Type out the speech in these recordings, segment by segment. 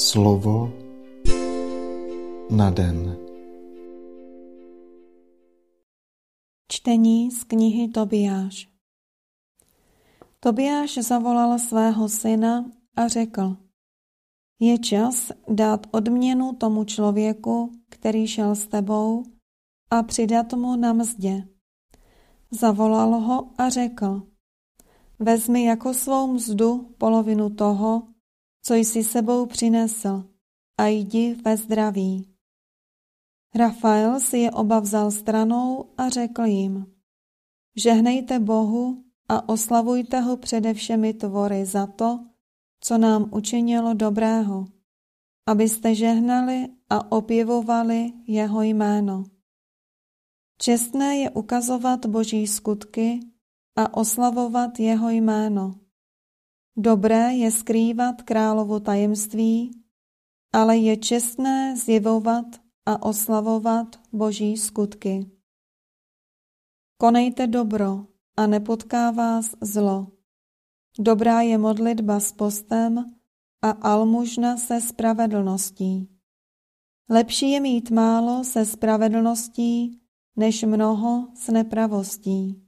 Slovo na den. Čtení z knihy Tobiáš. Tobiáš zavolal svého syna a řekl, je čas dát odměnu tomu člověku, který šel s tebou, a přidat mu na mzdě. Zavolal ho a řekl, vezmi jako svou mzdu polovinu toho, co jsi sebou přinesl, a jdi ve zdraví. Rafael si je oba vzal stranou a řekl jim, žehnejte Bohu a oslavujte ho přede všemi tvory za to, co nám učinilo dobrého, abyste žehnali a opěvovali jeho jméno. Čestné je ukazovat boží skutky a oslavovat jeho jméno. Dobré je skrývat královo tajemství, ale je čestné zjevovat a oslavovat boží skutky. Konejte dobro a nepotká vás zlo. Dobrá je modlitba s postem a almužna se spravedlností. Lepší je mít málo se spravedlností, než mnoho s nepravostí.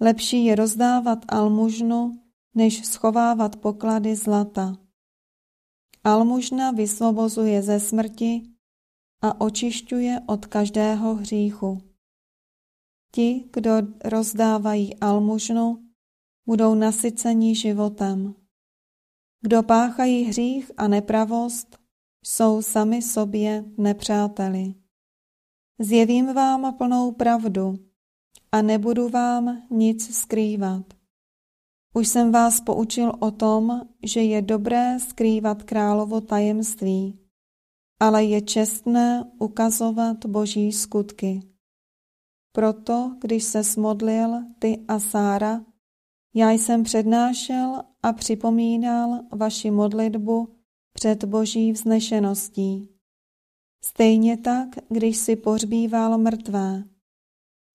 Lepší je rozdávat almužnu, než schovávat poklady zlata. Almužna vysvobozuje ze smrti a očišťuje od každého hříchu. Ti, kdo rozdávají almužnu, budou nasyceni životem. Kdo páchají hřích a nepravost, jsou sami sobě nepřáteli. Zjevím vám plnou pravdu a nebudu vám nic skrývat. Už jsem vás poučil o tom, že je dobré skrývat královo tajemství, ale je čestné ukazovat boží skutky. Proto, když se smodlil ty a Sára, já jsem přednášel a připomínal vaši modlitbu před boží vznešeností. Stejně tak, když si pohřbíval mrtvé.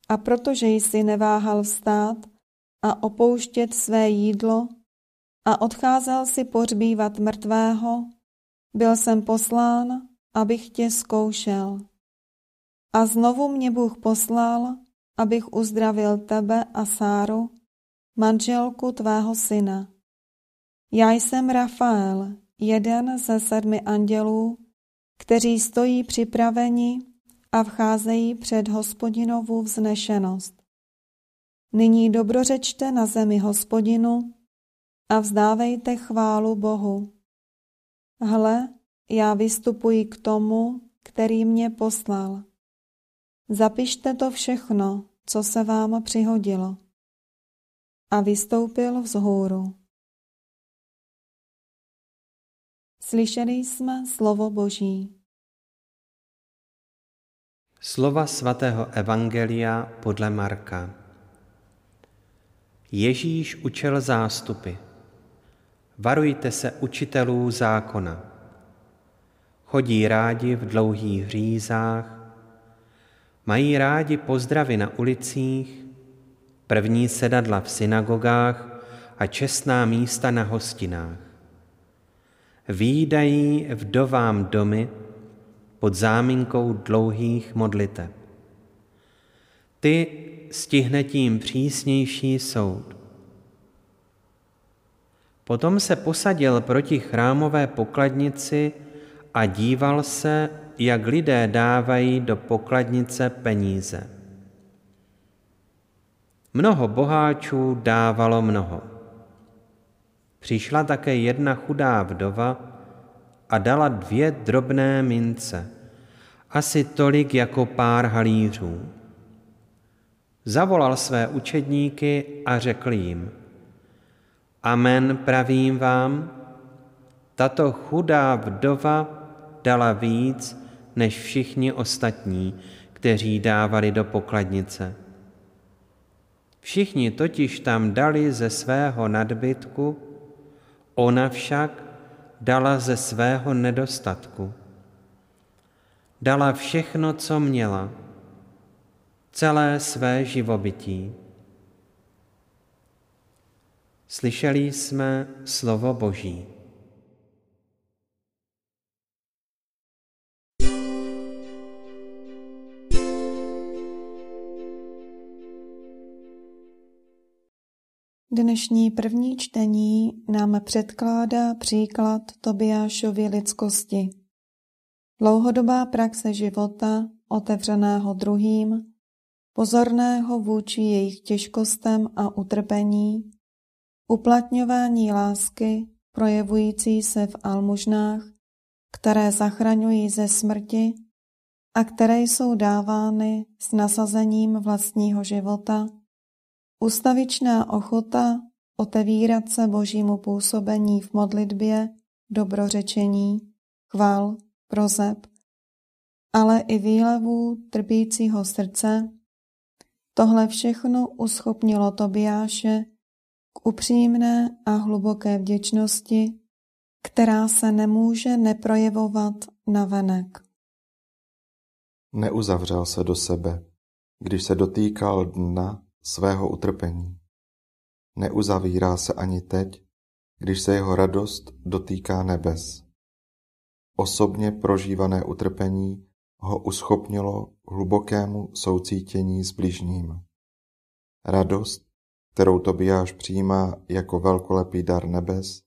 A protože jsi neváhal vstát, a opouštět své jídlo a odcházel si pohřbívat mrtvého, byl jsem poslán, abych tě zkoušel. A znovu mě Bůh poslal, abych uzdravil tebe a Sáru, manželku tvého syna. Já jsem Rafael, jeden ze sedmi andělů, kteří stojí připraveni a vcházejí před hospodinovu vznešenost. Nyní dobrořečte na zemi hospodinu a vzdávejte chválu Bohu. Hle, já vystupuji k tomu, který mě poslal. Zapište to všechno, co se vám přihodilo. A vystoupil vzhůru. Slyšeli jsme slovo Boží. Slova svatého Evangelia podle Marka. Ježíš učil zástupy. Varujte se učitelů zákona. Chodí rádi v dlouhých řízách, mají rádi pozdravy na ulicích, první sedadla v synagogách a čestná místa na hostinách. Výdají vdovám domy pod záminkou dlouhých modliteb. Ty stihne tím přísnější soud. Potom se posadil proti chrámové pokladnici a díval se, jak lidé dávají do pokladnice peníze. Mnoho boháčů dávalo mnoho. Přišla také jedna chudá vdova a dala dvě drobné mince, asi tolik jako pár halířů. Zavolal své učedníky a řekl jim, Amen pravím vám, tato chudá vdova dala víc než všichni ostatní, kteří dávali do pokladnice. Všichni totiž tam dali ze svého nadbytku, ona však dala ze svého nedostatku. Dala všechno, co měla, celé své živobytí. Slyšeli jsme slovo Boží. Dnešní první čtení nám předkládá příklad Tobiášovi lidskosti. Dlouhodobá praxe života, otevřeného druhým, pozorného vůči jejich těžkostem a utrpení, uplatňování lásky, projevující se v almužnách, které zachraňují ze smrti a které jsou dávány s nasazením vlastního života, ustavičná ochota otevírat se božímu působení v modlitbě, dobrořečení, chvál, prozeb, ale i výlevů trpícího srdce, tohle všechno uschopnilo Tobiáše k upřímné a hluboké vděčnosti, která se nemůže neprojevovat na venek. Neuzavřel se do sebe, když se dotýkal dna svého utrpení. Neuzavírá se ani teď, když se jeho radost dotýká nebes. Osobně prožívané utrpení ho uschopnilo hlubokému soucítění s bližním. Radost, kterou Tobiáš přijímá jako velkolepý dar nebes,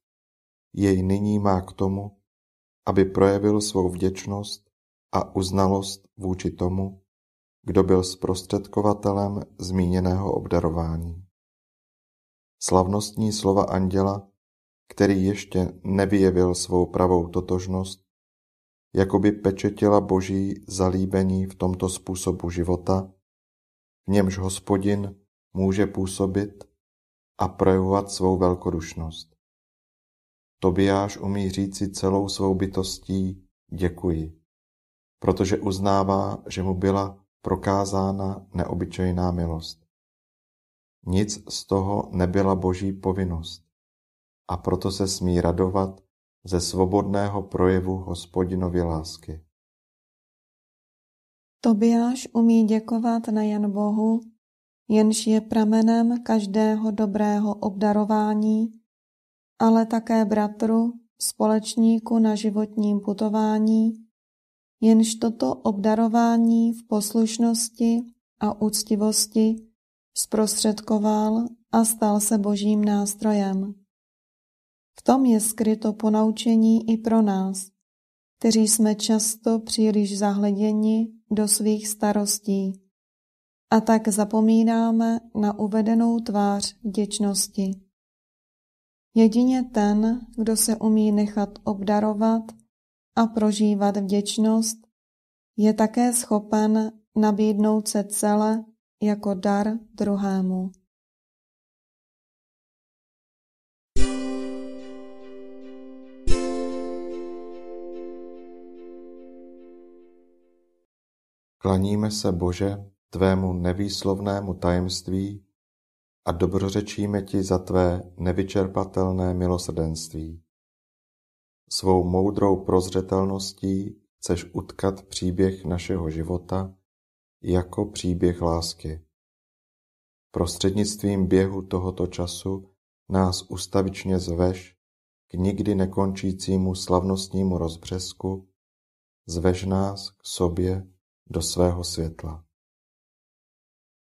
jej nyní má k tomu, aby projevil svou vděčnost a uznalost vůči tomu, kdo byl zprostředkovatelem zmíněného obdarování. Slavnostní slova anděla, který ještě nevyjevil svou pravou totožnost, jakoby pečetila boží zalíbení v tomto způsobu života, v němž hospodin může působit a projevovat svou velkodušnost. Tobiáš umí říci celou svou bytostí děkuji, protože uznává, že mu byla prokázána neobyčejná milost. Nic z toho nebyla boží povinnost a proto se smí radovat ze svobodného projevu hospodinovy lásky. Tobiáš umí děkovat nejen Bohu, jenž je pramenem každého dobrého obdarování, ale také bratru, společníku na životním putování, jenž toto obdarování v poslušnosti a úctivosti zprostředkoval a stal se božím nástrojem. V tom je skryto ponaučení i pro nás, kteří jsme často příliš zahleděni do svých starostí a tak zapomínáme na uvedenou tvář vděčnosti. Jedině ten, kdo se umí nechat obdarovat a prožívat vděčnost, je také schopen nabídnout se celé jako dar druhému. Klaníme se, Bože, tvému nevýslovnému tajemství a dobrořečíme ti za tvé nevyčerpatelné milosrdenství. Svou moudrou prozřetelností chceš utkat příběh našeho života jako příběh lásky. Prostřednictvím běhu tohoto času nás ustavičně zveš k nikdy nekončícímu slavnostnímu rozbřesku, zveš nás k sobě do svého světla.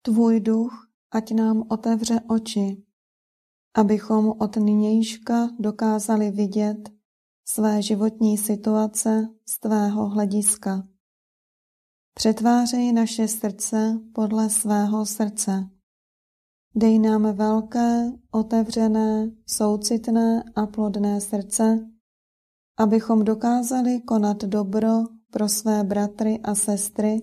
Tvůj duch ať nám otevře oči, abychom od nynějška dokázali vidět své životní situace z tvého hlediska. Přetvářej naše srdce podle svého srdce. Dej nám velké, otevřené, soucitné a plodné srdce, abychom dokázali konat dobro pro své bratry a sestry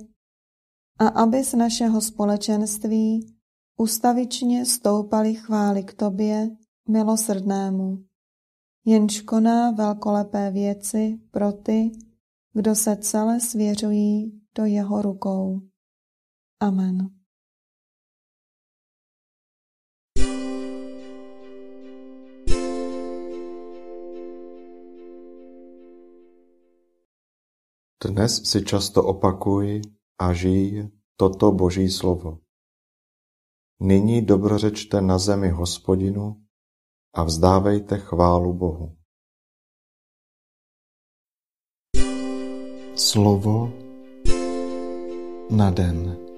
a aby z našeho společenství ustavičně stoupali chvály k tobě, milosrdnému, jenž koná velkolepé věci pro ty, kdo se celé svěřují do jeho rukou. Amen. Dnes si často opakuj a žij toto Boží slovo. Nyní dobrořečte na zemi Hospodinu a vzdávejte chválu Bohu. Slovo na den.